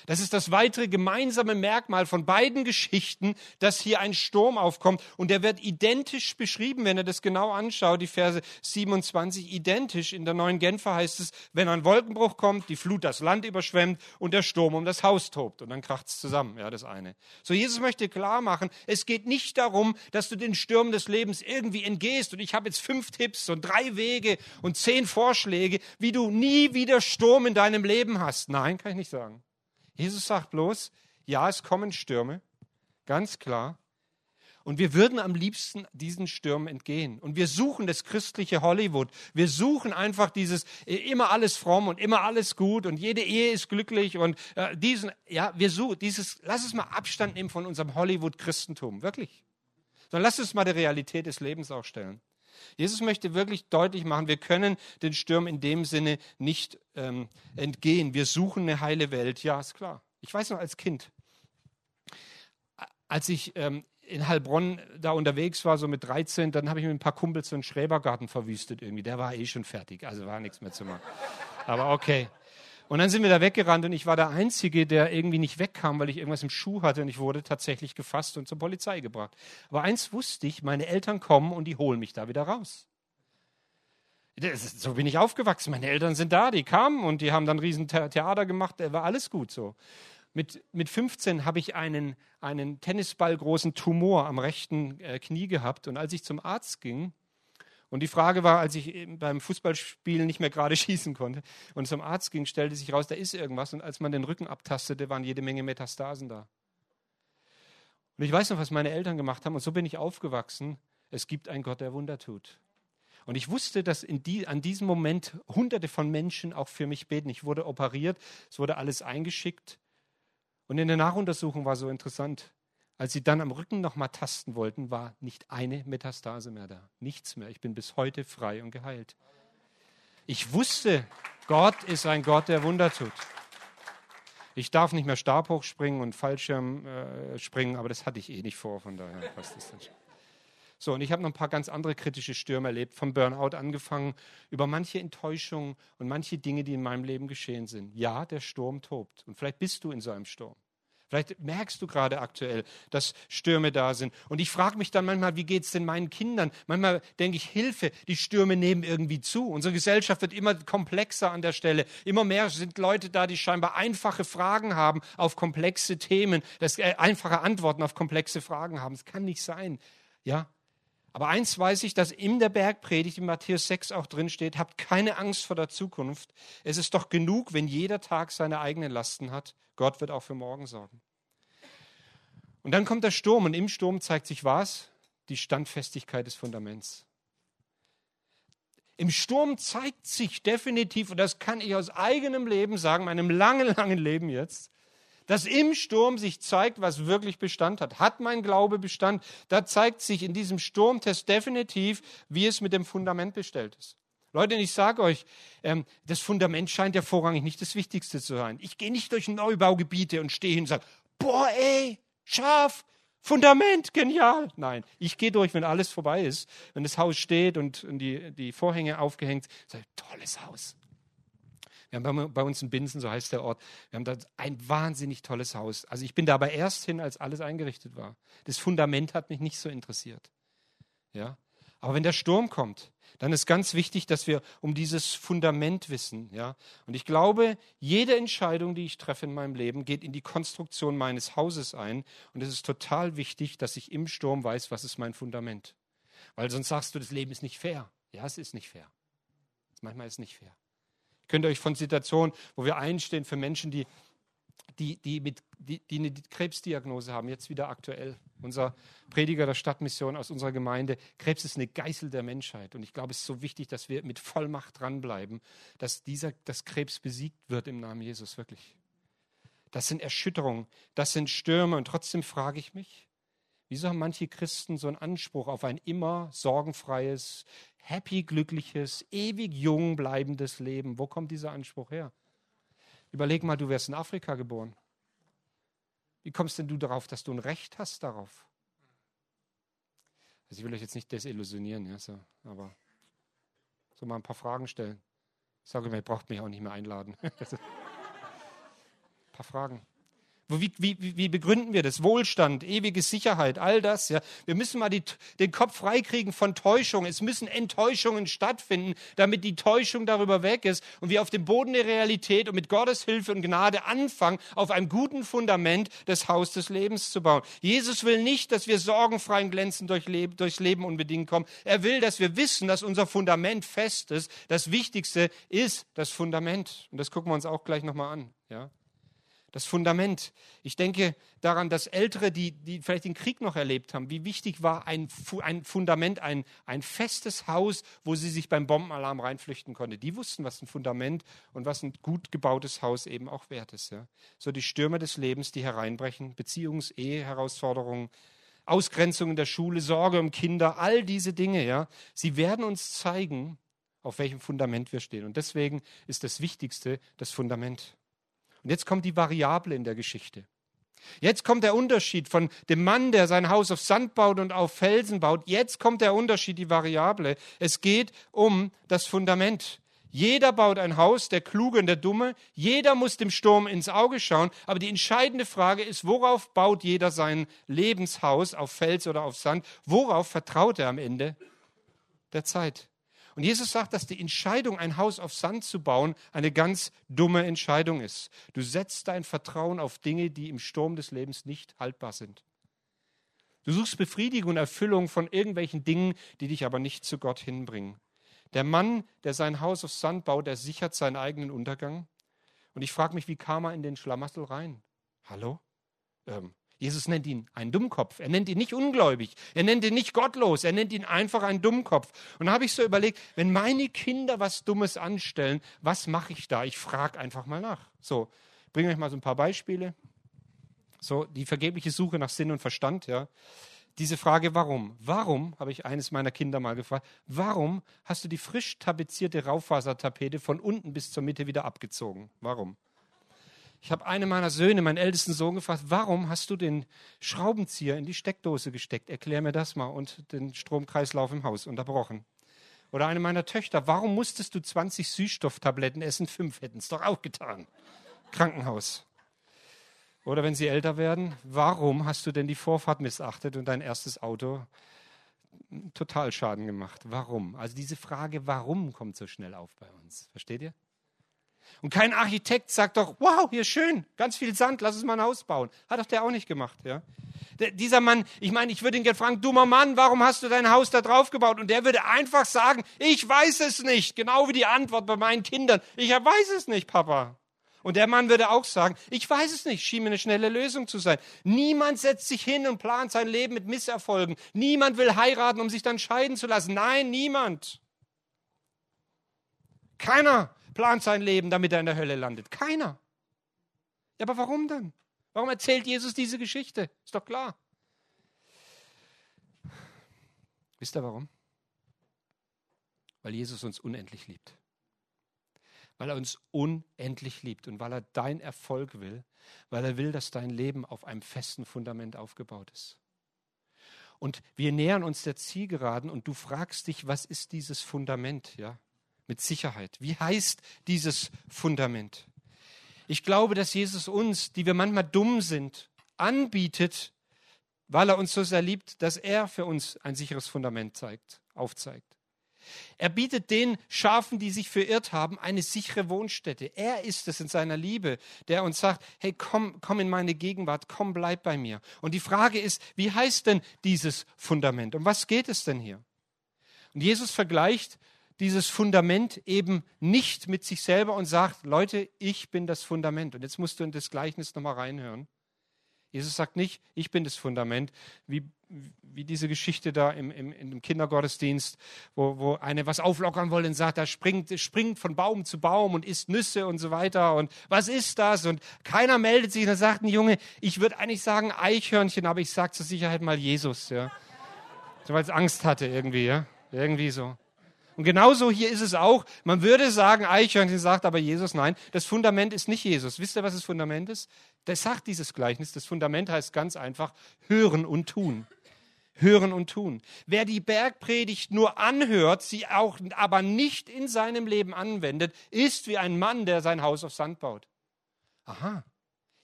Das ist das weitere gemeinsame Merkmal von beiden Geschichten, dass hier ein Sturm aufkommt. Und der wird identisch beschrieben, wenn er das genau anschaut, die Verse 27, identisch. In der neuen Genfer heißt es, wenn ein Wolkenbruch kommt, die Flut das Land überschwemmt und der Sturm um das Haus tobt. Und dann kracht es zusammen, ja, das eine. So, Jesus möchte klar machen, es geht nicht darum, dass du den Stürmen des Lebens irgendwie entgehst. Und ich habe jetzt fünf Tipps und drei Wege und zehn Vorschläge, wie du nie wieder Sturm in deinem Leben hast. Nein, kann ich nicht sagen. Jesus sagt bloß, ja, es kommen Stürme, ganz klar. Und wir würden am liebsten diesen Stürmen entgehen. Und wir suchen das christliche Hollywood. Wir suchen einfach dieses äh, immer alles fromm und immer alles gut und jede Ehe ist glücklich und äh, diesen, ja, wir suchen dieses, lass es mal Abstand nehmen von unserem Hollywood-Christentum, wirklich. Sondern lass uns mal die Realität des Lebens auch stellen. Jesus möchte wirklich deutlich machen, wir können den Stürmen in dem Sinne nicht ähm, entgehen. Wir suchen eine heile Welt. Ja, ist klar. Ich weiß noch als Kind, als ich ähm, in Heilbronn da unterwegs war, so mit 13, dann habe ich mit ein paar Kumpels so einen Schrebergarten verwüstet irgendwie. Der war eh schon fertig, also war nichts mehr zu machen. Aber okay. Und dann sind wir da weggerannt und ich war der Einzige, der irgendwie nicht wegkam, weil ich irgendwas im Schuh hatte und ich wurde tatsächlich gefasst und zur Polizei gebracht. Aber eins wusste ich, meine Eltern kommen und die holen mich da wieder raus. Ist, so bin ich aufgewachsen. Meine Eltern sind da, die kamen und die haben dann riesen Theater gemacht, da war alles gut so. Mit, mit 15 habe ich einen, einen Tennisballgroßen Tumor am rechten äh, Knie gehabt und als ich zum Arzt ging, und die Frage war, als ich beim Fußballspielen nicht mehr gerade schießen konnte und zum Arzt ging, stellte sich raus, da ist irgendwas. Und als man den Rücken abtastete, waren jede Menge Metastasen da. Und ich weiß noch, was meine Eltern gemacht haben. Und so bin ich aufgewachsen. Es gibt einen Gott, der Wunder tut. Und ich wusste, dass die, an diesem Moment hunderte von Menschen auch für mich beten. Ich wurde operiert, es wurde alles eingeschickt. Und in der Nachuntersuchung war so interessant. Als sie dann am Rücken nochmal tasten wollten, war nicht eine Metastase mehr da. Nichts mehr. Ich bin bis heute frei und geheilt. Ich wusste, Gott ist ein Gott, der Wunder tut. Ich darf nicht mehr Stab hochspringen und Fallschirm äh, springen, aber das hatte ich eh nicht vor, von daher passt das dann schon. So, und ich habe noch ein paar ganz andere kritische Stürme erlebt, vom Burnout angefangen, über manche Enttäuschungen und manche Dinge, die in meinem Leben geschehen sind. Ja, der Sturm tobt. Und vielleicht bist du in so einem Sturm. Vielleicht merkst du gerade aktuell, dass Stürme da sind. Und ich frage mich dann manchmal, wie geht es denn meinen Kindern? Manchmal denke ich, Hilfe, die Stürme nehmen irgendwie zu. Unsere Gesellschaft wird immer komplexer an der Stelle. Immer mehr sind Leute da, die scheinbar einfache Fragen haben auf komplexe Themen, das, äh, einfache Antworten auf komplexe Fragen haben. Das kann nicht sein. Ja, aber eins weiß ich, dass in der Bergpredigt in Matthäus 6 auch drin steht, habt keine Angst vor der Zukunft. Es ist doch genug, wenn jeder Tag seine eigenen Lasten hat. Gott wird auch für morgen sorgen. Und dann kommt der Sturm und im Sturm zeigt sich was? Die Standfestigkeit des Fundaments. Im Sturm zeigt sich definitiv, und das kann ich aus eigenem Leben sagen, meinem langen, langen Leben jetzt, dass im Sturm sich zeigt, was wirklich Bestand hat. Hat mein Glaube Bestand? Da zeigt sich in diesem Sturmtest definitiv, wie es mit dem Fundament bestellt ist. Leute, ich sage euch, ähm, das Fundament scheint ja vorrangig nicht das Wichtigste zu sein. Ich gehe nicht durch Neubaugebiete und stehe hin und sage, boah, ey, scharf, Fundament, genial. Nein, ich gehe durch, wenn alles vorbei ist, wenn das Haus steht und, die, die Vorhänge aufgehängt, sage, tolles Haus. Wir haben bei uns in Binsen, so heißt der Ort, wir haben da ein wahnsinnig tolles Haus. Also ich bin da aber erst hin, als alles eingerichtet war. Das Fundament hat mich nicht so interessiert. Ja? Aber wenn der Sturm kommt, dann ist ganz wichtig, dass wir um dieses Fundament wissen. Ja? Und ich glaube, jede Entscheidung, die ich treffe in meinem Leben, geht in die Konstruktion meines Hauses ein. Und es ist total wichtig, dass ich im Sturm weiß, was ist mein Fundament. Weil sonst sagst du, das Leben ist nicht fair. Ja, es ist nicht fair. Manchmal ist es nicht fair. Könnt ihr euch von Situationen, wo wir einstehen für Menschen, die, die, die, mit, die, die eine Krebsdiagnose haben, jetzt wieder aktuell. Unser Prediger der Stadtmission aus unserer Gemeinde, Krebs ist eine Geißel der Menschheit. Und ich glaube, es ist so wichtig, dass wir mit Vollmacht dranbleiben, dass dieser, das Krebs besiegt wird im Namen Jesus, wirklich. Das sind Erschütterungen, das sind Stürme. Und trotzdem frage ich mich, wieso haben manche Christen so einen Anspruch auf ein immer sorgenfreies, happy, glückliches, ewig jung bleibendes Leben. Wo kommt dieser Anspruch her? Überleg mal, du wärst in Afrika geboren. Wie kommst denn du darauf, dass du ein Recht hast darauf? Also ich will euch jetzt nicht desillusionieren, ja, so, aber so mal ein paar Fragen stellen. Ich sage mir, ihr braucht mich auch nicht mehr einladen. ein paar Fragen. Wie, wie, wie begründen wir das? Wohlstand, ewige Sicherheit, all das. Ja. Wir müssen mal die, den Kopf freikriegen von Täuschung. Es müssen Enttäuschungen stattfinden, damit die Täuschung darüber weg ist und wir auf dem Boden der Realität und mit Gottes Hilfe und Gnade anfangen, auf einem guten Fundament das Haus des Lebens zu bauen. Jesus will nicht, dass wir sorgenfrei und glänzend durch Leben, durchs Leben unbedingt kommen. Er will, dass wir wissen, dass unser Fundament fest ist. Das Wichtigste ist das Fundament. Und das gucken wir uns auch gleich nochmal an. Ja das Fundament. Ich denke daran, dass Ältere, die, die vielleicht den Krieg noch erlebt haben, wie wichtig war ein, ein Fundament, ein, ein festes Haus, wo sie sich beim Bombenalarm reinflüchten konnten. Die wussten, was ein Fundament und was ein gut gebautes Haus eben auch wert ist. Ja. So die Stürme des Lebens, die hereinbrechen, Beziehungs-, Ehe-Herausforderungen, Ausgrenzung in der Schule, Sorge um Kinder, all diese Dinge, ja, sie werden uns zeigen, auf welchem Fundament wir stehen. Und deswegen ist das Wichtigste das Fundament. Und jetzt kommt die Variable in der Geschichte. Jetzt kommt der Unterschied von dem Mann, der sein Haus auf Sand baut und auf Felsen baut. Jetzt kommt der Unterschied, die Variable. Es geht um das Fundament. Jeder baut ein Haus, der Kluge und der Dumme. Jeder muss dem Sturm ins Auge schauen. Aber die entscheidende Frage ist, worauf baut jeder sein Lebenshaus, auf Fels oder auf Sand? Worauf vertraut er am Ende der Zeit? Und Jesus sagt, dass die Entscheidung, ein Haus auf Sand zu bauen, eine ganz dumme Entscheidung ist. Du setzt dein Vertrauen auf Dinge, die im Sturm des Lebens nicht haltbar sind. Du suchst Befriedigung und Erfüllung von irgendwelchen Dingen, die dich aber nicht zu Gott hinbringen. Der Mann, der sein Haus auf Sand baut, der sichert seinen eigenen Untergang. Und ich frage mich, wie kam er in den Schlamassel rein? Hallo? Ähm, Jesus nennt ihn einen Dummkopf. Er nennt ihn nicht ungläubig. Er nennt ihn nicht gottlos. Er nennt ihn einfach einen Dummkopf. Und da habe ich so überlegt, wenn meine Kinder was Dummes anstellen, was mache ich da? Ich frage einfach mal nach. So, bringe euch mal so ein paar Beispiele. So, die vergebliche Suche nach Sinn und Verstand, ja. Diese Frage, warum? Warum, habe ich eines meiner Kinder mal gefragt, warum hast du die frisch tapezierte Raufasertapete von unten bis zur Mitte wieder abgezogen? Warum? Ich habe einen meiner Söhne, meinen ältesten Sohn, gefragt, warum hast du den Schraubenzieher in die Steckdose gesteckt? Erklär mir das mal und den Stromkreislauf im Haus unterbrochen. Oder eine meiner Töchter, warum musstest du 20 Süßstofftabletten essen? Fünf hätten es doch auch getan. Krankenhaus. Oder wenn sie älter werden, warum hast du denn die Vorfahrt missachtet und dein erstes Auto Totalschaden gemacht? Warum? Also diese Frage, warum kommt so schnell auf bei uns. Versteht ihr? Und kein Architekt sagt doch, wow, hier schön, ganz viel Sand, lass uns mal ein Haus bauen. Hat doch der auch nicht gemacht, ja. Der, dieser Mann, ich meine, ich würde ihn gerne fragen, dummer Mann, warum hast du dein Haus da drauf gebaut? Und der würde einfach sagen, ich weiß es nicht. Genau wie die Antwort bei meinen Kindern. Ich weiß es nicht, Papa. Und der Mann würde auch sagen, ich weiß es nicht, schien mir eine schnelle Lösung zu sein. Niemand setzt sich hin und plant sein Leben mit Misserfolgen. Niemand will heiraten, um sich dann scheiden zu lassen. Nein, niemand. Keiner plant sein Leben, damit er in der Hölle landet. Keiner. Ja, aber warum dann? Warum erzählt Jesus diese Geschichte? Ist doch klar. Wisst ihr warum? Weil Jesus uns unendlich liebt. Weil er uns unendlich liebt und weil er dein Erfolg will, weil er will, dass dein Leben auf einem festen Fundament aufgebaut ist. Und wir nähern uns der Zielgeraden und du fragst dich, was ist dieses Fundament? Ja, mit Sicherheit. Wie heißt dieses Fundament? Ich glaube, dass Jesus uns, die wir manchmal dumm sind, anbietet, weil er uns so sehr liebt, dass er für uns ein sicheres Fundament zeigt, aufzeigt. Er bietet den Schafen, die sich verirrt haben, eine sichere Wohnstätte. Er ist es in seiner Liebe, der uns sagt, hey, komm, komm in meine Gegenwart, komm, bleib bei mir. Und die Frage ist, wie heißt denn dieses Fundament? Um was geht es denn hier? Und Jesus vergleicht dieses Fundament eben nicht mit sich selber und sagt, Leute, ich bin das Fundament. Und jetzt musst du in das Gleichnis nochmal reinhören. Jesus sagt nicht, ich bin das Fundament, wie, wie diese Geschichte da im, im, im Kindergottesdienst, wo, wo eine was auflockern wollte und sagt, da springt, springt von Baum zu Baum und isst Nüsse und so weiter. Und was ist das? Und keiner meldet sich. Und dann sagt ein Junge, ich würde eigentlich sagen Eichhörnchen, aber ich sage zur Sicherheit mal Jesus. Ja. So, weil es Angst hatte irgendwie. Ja. Irgendwie so. Und genauso hier ist es auch. Man würde sagen, Eichhörnchen sagt aber Jesus, nein, das Fundament ist nicht Jesus. Wisst ihr, was das Fundament ist? Das sagt dieses Gleichnis. Das Fundament heißt ganz einfach hören und tun. Hören und tun. Wer die Bergpredigt nur anhört, sie auch aber nicht in seinem Leben anwendet, ist wie ein Mann, der sein Haus auf Sand baut. Aha.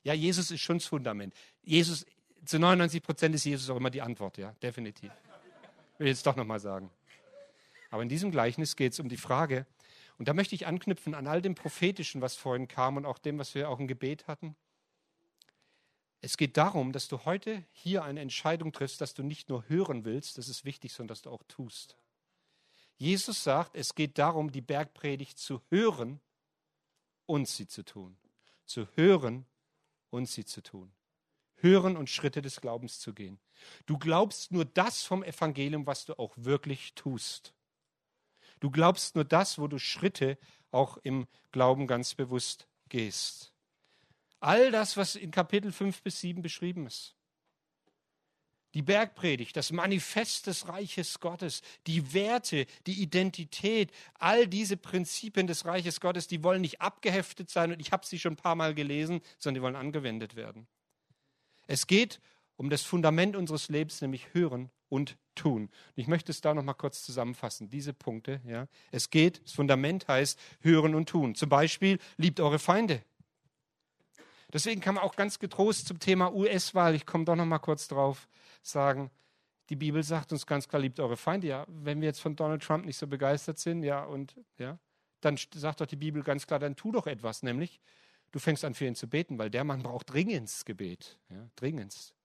Ja, Jesus ist schon das Fundament. Jesus, zu 99 Prozent ist Jesus auch immer die Antwort, ja, definitiv. Will ich jetzt doch nochmal sagen. Aber in diesem Gleichnis geht es um die Frage, und da möchte ich anknüpfen an all dem Prophetischen, was vorhin kam und auch dem, was wir auch im Gebet hatten. Es geht darum, dass du heute hier eine Entscheidung triffst, dass du nicht nur hören willst, das ist wichtig, sondern dass du auch tust. Jesus sagt, es geht darum, die Bergpredigt zu hören und sie zu tun. Zu hören und sie zu tun. Hören und Schritte des Glaubens zu gehen. Du glaubst nur das vom Evangelium, was du auch wirklich tust. Du glaubst nur das, wo du Schritte auch im Glauben ganz bewusst gehst. All das, was in Kapitel 5 bis 7 beschrieben ist. Die Bergpredigt, das Manifest des Reiches Gottes, die Werte, die Identität, all diese Prinzipien des Reiches Gottes, die wollen nicht abgeheftet sein und ich habe sie schon ein paar Mal gelesen, sondern die wollen angewendet werden. Es geht um das Fundament unseres Lebens, nämlich Hören und Tun. Und ich möchte es da noch mal kurz zusammenfassen, diese Punkte. Ja. Es geht, das Fundament heißt Hören und Tun. Zum Beispiel, liebt eure Feinde. Deswegen kann man auch ganz getrost zum Thema US-Wahl, ich komme doch noch mal kurz drauf, sagen, die Bibel sagt uns ganz klar, liebt eure Feinde. Ja, wenn wir jetzt von Donald Trump nicht so begeistert sind, ja, und ja, dann sagt doch die Bibel ganz klar, dann tu doch etwas, nämlich du fängst an für ihn zu beten, weil der Mann braucht dringendst Gebet, ja, dringendst.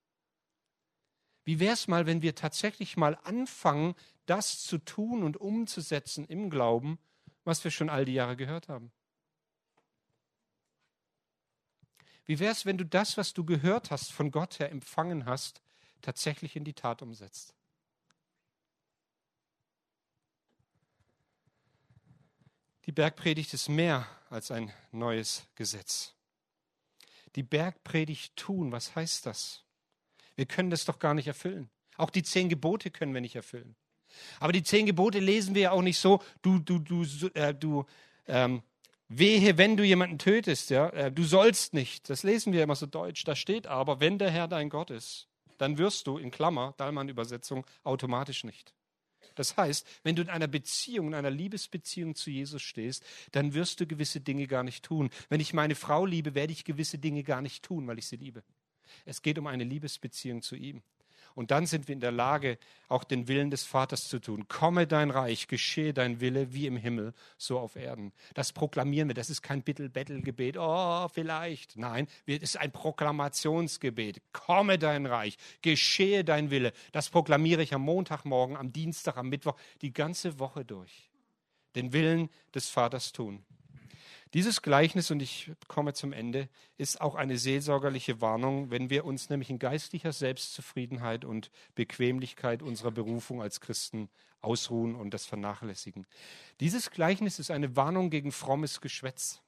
Wie wäre es mal, wenn wir tatsächlich mal anfangen, das zu tun und umzusetzen im Glauben, was wir schon all die Jahre gehört haben? Wie wäre es, wenn du das, was du gehört hast, von Gott her empfangen hast, tatsächlich in die Tat umsetzt? Die Bergpredigt ist mehr als ein neues Gesetz. Die Bergpredigt tun, was heißt das? Wir können das doch gar nicht erfüllen. Auch die zehn Gebote können wir nicht erfüllen. Aber die zehn Gebote lesen wir ja auch nicht so, du, du, du, äh, du ähm, Wehe, wenn du jemanden tötest, ja, äh, du sollst nicht. Das lesen wir immer so deutsch. Da steht aber, wenn der Herr dein Gott ist, dann wirst du, in Klammer, Dallmann-Übersetzung, automatisch nicht. Das heißt, wenn du in einer Beziehung, in einer Liebesbeziehung zu Jesus stehst, dann wirst du gewisse Dinge gar nicht tun. Wenn ich meine Frau liebe, werde ich gewisse Dinge gar nicht tun, weil ich sie liebe. Es geht um eine Liebesbeziehung zu ihm. Und dann sind wir in der Lage, auch den Willen des Vaters zu tun. Komme dein Reich, geschehe dein Wille wie im Himmel, so auf Erden. Das proklamieren wir. Das ist kein Bittel-Bettel-Gebet. Oh, vielleicht. Nein, es ist ein Proklamationsgebet. Komme dein Reich, geschehe dein Wille. Das proklamiere ich am Montagmorgen, am Dienstag, am Mittwoch, die ganze Woche durch. Den Willen des Vaters tun. Dieses Gleichnis, und ich komme zum Ende, ist auch eine seelsorgerliche Warnung, wenn wir uns nämlich in geistlicher Selbstzufriedenheit und Bequemlichkeit unserer Berufung als Christen ausruhen und das vernachlässigen. Dieses Gleichnis ist eine Warnung gegen frommes Geschwätz.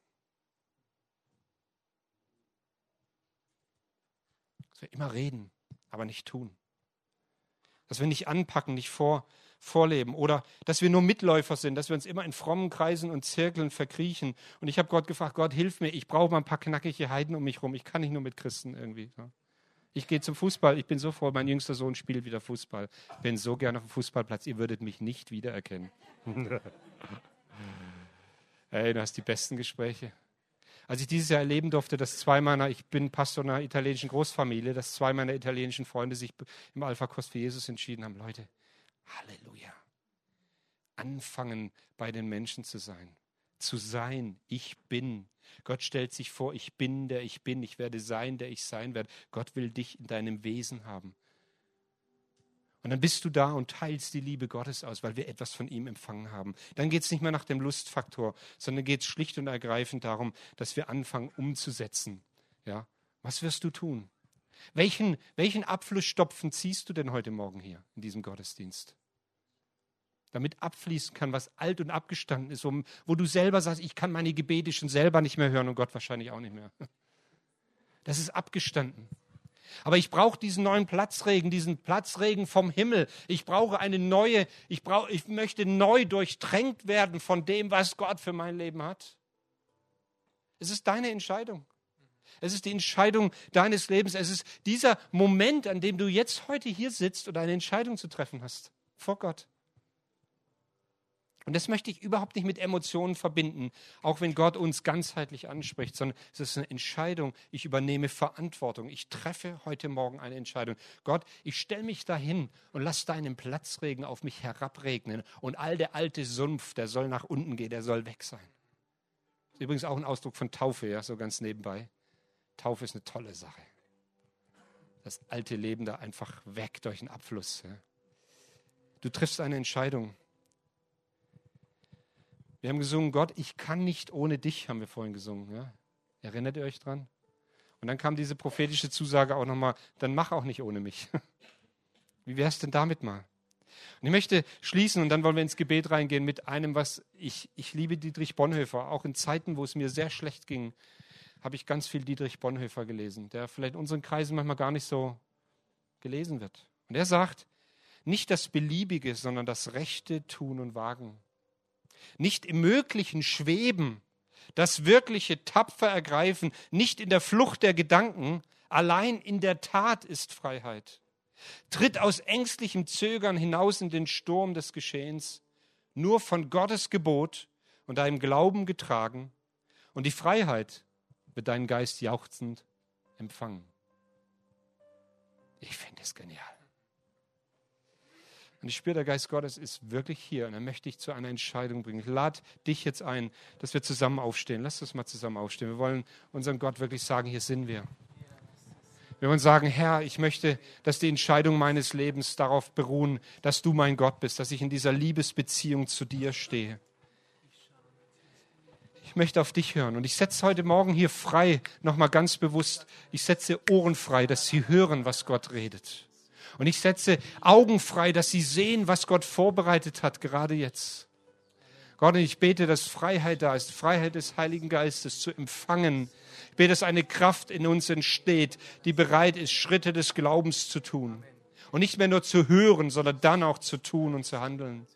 Dass wir immer reden, aber nicht tun. Dass wir nicht anpacken, nicht vor, vorleben oder dass wir nur Mitläufer sind, dass wir uns immer in frommen Kreisen und Zirkeln verkriechen. Und ich habe Gott gefragt, Gott, hilf mir, ich brauche mal ein paar knackige Heiden um mich herum. Ich kann nicht nur mit Christen irgendwie. Ich gehe zum Fußball, ich bin so froh, mein jüngster Sohn spielt wieder Fußball. Ich bin so gerne auf dem Fußballplatz, ihr würdet mich nicht wiedererkennen. Ey, du hast die besten Gespräche. Als ich dieses Jahr erleben durfte, dass zwei meiner, ich bin Pastor einer italienischen Großfamilie, dass zwei meiner italienischen Freunde sich im Alpha-Kurs für Jesus entschieden haben. Leute, Halleluja. Anfangen bei den Menschen zu sein. Zu sein, ich bin. Gott stellt sich vor, ich bin, der ich bin. Ich werde sein, der ich sein werde. Gott will dich in deinem Wesen haben. Und dann bist du da und teilst die Liebe Gottes aus, weil wir etwas von ihm empfangen haben. Dann geht es nicht mehr nach dem Lustfaktor, sondern geht es schlicht und ergreifend darum, dass wir anfangen umzusetzen. Ja? Was wirst du tun? Welchen, welchen Abflussstopfen ziehst du denn heute Morgen hier in diesem Gottesdienst? Damit abfließen kann, was alt und abgestanden ist, wo, wo du selber sagst, ich kann meine Gebete schon selber nicht mehr hören und Gott wahrscheinlich auch nicht mehr. Das ist abgestanden. Aber ich brauche diesen neuen Platzregen, diesen Platzregen vom Himmel. Ich brauche eine neue, ich, brauche, ich möchte neu durchtränkt werden von dem, was Gott für mein Leben hat. Es ist deine Entscheidung. Es ist die Entscheidung deines Lebens. Es ist dieser Moment, an dem du jetzt heute hier sitzt und eine Entscheidung zu treffen hast vor Gott. Und das möchte ich überhaupt nicht mit Emotionen verbinden, auch wenn Gott uns ganzheitlich anspricht, sondern es ist eine Entscheidung. Ich übernehme Verantwortung. Ich treffe heute Morgen eine Entscheidung. Gott, ich stelle mich dahin und lass deinen Platzregen auf mich herabregnen. Und all der alte Sumpf, der soll nach unten gehen, der soll weg sein. Das ist übrigens auch ein Ausdruck von Taufe, ja, so ganz nebenbei. Taufe ist eine tolle Sache. Das alte Leben da einfach weg durch einen Abfluss. Ja. Du triffst eine Entscheidung. Wir haben gesungen, Gott, ich kann nicht ohne dich, haben wir vorhin gesungen. Ja? Erinnert ihr euch dran? Und dann kam diese prophetische Zusage auch nochmal, dann mach auch nicht ohne mich. Wie wäre es denn damit mal? Und ich möchte schließen und dann wollen wir ins Gebet reingehen mit einem, was ich, ich liebe Dietrich Bonhoeffer. Auch in Zeiten, wo es mir sehr schlecht ging, habe ich ganz viel Dietrich Bonhoeffer gelesen, der vielleicht in unseren Kreisen manchmal gar nicht so gelesen wird. Und er sagt, nicht das Beliebige, sondern das Rechte tun und wagen nicht im Möglichen schweben, das wirkliche tapfer ergreifen, nicht in der Flucht der Gedanken, allein in der Tat ist Freiheit. Tritt aus ängstlichem Zögern hinaus in den Sturm des Geschehens, nur von Gottes Gebot und deinem Glauben getragen, und die Freiheit wird deinen Geist jauchzend empfangen. Ich finde es genial. Und ich spüre, der Geist Gottes ist wirklich hier und er möchte dich zu einer Entscheidung bringen. Ich lade dich jetzt ein, dass wir zusammen aufstehen. Lass uns mal zusammen aufstehen. Wir wollen unserem Gott wirklich sagen, hier sind wir. Wir wollen sagen, Herr, ich möchte, dass die Entscheidungen meines Lebens darauf beruhen, dass du mein Gott bist, dass ich in dieser Liebesbeziehung zu dir stehe. Ich möchte auf dich hören. Und ich setze heute Morgen hier frei, nochmal ganz bewusst, ich setze Ohren frei, dass sie hören, was Gott redet. Und ich setze Augen frei, dass sie sehen, was Gott vorbereitet hat, gerade jetzt. Gott, ich bete, dass Freiheit da ist, Freiheit des Heiligen Geistes zu empfangen. Ich bete, dass eine Kraft in uns entsteht, die bereit ist, Schritte des Glaubens zu tun. Und nicht mehr nur zu hören, sondern dann auch zu tun und zu handeln.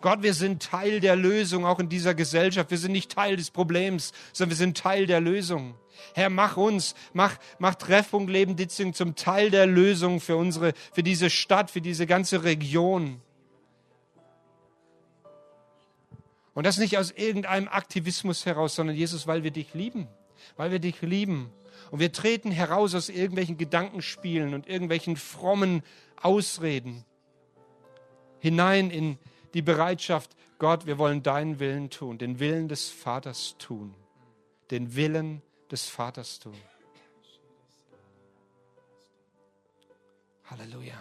Gott, wir sind Teil der Lösung auch in dieser Gesellschaft. Wir sind nicht Teil des Problems, sondern wir sind Teil der Lösung. Herr, mach uns, mach, mach Treffpunkt Leben Ditzing zum Teil der Lösung für unsere, für diese Stadt, für diese ganze Region. Und das nicht aus irgendeinem Aktivismus heraus, sondern Jesus, weil wir dich lieben, weil wir dich lieben. Und wir treten heraus aus irgendwelchen Gedankenspielen und irgendwelchen frommen Ausreden hinein in die Bereitschaft, Gott, wir wollen deinen Willen tun, den Willen des Vaters tun, den Willen des Vaters tun. Halleluja.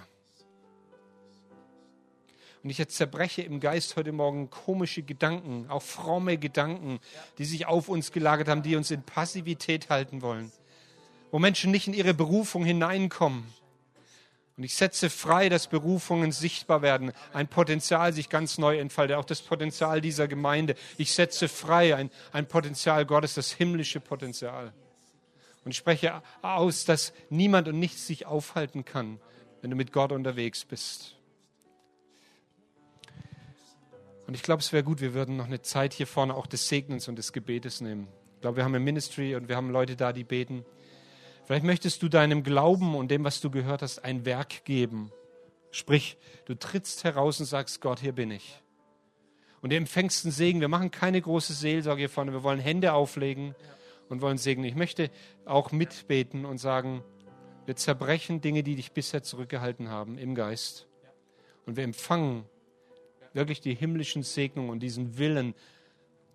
Und ich zerbreche im Geist heute Morgen komische Gedanken, auch fromme Gedanken, die sich auf uns gelagert haben, die uns in Passivität halten wollen, wo Menschen nicht in ihre Berufung hineinkommen. Und ich setze frei, dass Berufungen sichtbar werden, ein Potenzial sich ganz neu entfaltet, auch das Potenzial dieser Gemeinde. Ich setze frei ein, ein Potenzial Gottes, das himmlische Potenzial. Und ich spreche aus, dass niemand und nichts sich aufhalten kann, wenn du mit Gott unterwegs bist. Und ich glaube, es wäre gut, wir würden noch eine Zeit hier vorne auch des Segnens und des Gebetes nehmen. Ich glaube, wir haben ein Ministry und wir haben Leute da, die beten. Vielleicht möchtest du deinem Glauben und dem, was du gehört hast, ein Werk geben. Sprich, du trittst heraus und sagst, Gott, hier bin ich. Und du empfängst einen Segen. Wir machen keine große Seelsorge hier vorne. Wir wollen Hände auflegen und wollen segnen. Ich möchte auch mitbeten und sagen, wir zerbrechen Dinge, die dich bisher zurückgehalten haben im Geist. Und wir empfangen wirklich die himmlischen Segnungen und diesen Willen,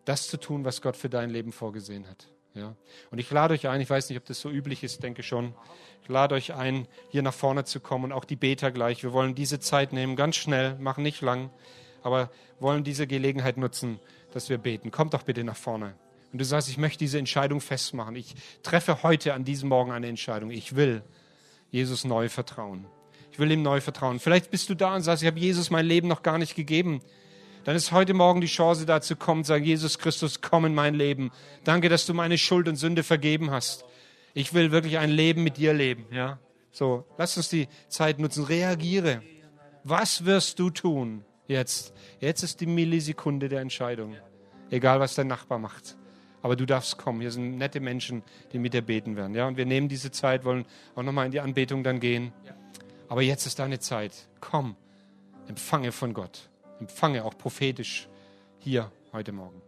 das zu tun, was Gott für dein Leben vorgesehen hat. Ja. Und ich lade euch ein, ich weiß nicht, ob das so üblich ist, denke schon. Ich lade euch ein, hier nach vorne zu kommen und auch die Beter gleich. Wir wollen diese Zeit nehmen, ganz schnell, machen nicht lang, aber wollen diese Gelegenheit nutzen, dass wir beten. Kommt doch bitte nach vorne. Und du sagst, ich möchte diese Entscheidung festmachen. Ich treffe heute an diesem Morgen eine Entscheidung. Ich will Jesus neu vertrauen. Ich will ihm neu vertrauen. Vielleicht bist du da und sagst, ich habe Jesus mein Leben noch gar nicht gegeben dann ist heute Morgen die Chance da zu kommen, sagen, Jesus Christus, komm in mein Leben. Danke, dass du meine Schuld und Sünde vergeben hast. Ich will wirklich ein Leben mit dir leben, ja. So, lass uns die Zeit nutzen. Reagiere. Was wirst du tun jetzt? Jetzt ist die Millisekunde der Entscheidung. Egal, was dein Nachbar macht. Aber du darfst kommen. Hier sind nette Menschen, die mit dir beten werden. Ja, und wir nehmen diese Zeit, wollen auch nochmal in die Anbetung dann gehen. Aber jetzt ist deine Zeit. Komm, empfange von Gott empfange, auch prophetisch hier heute Morgen.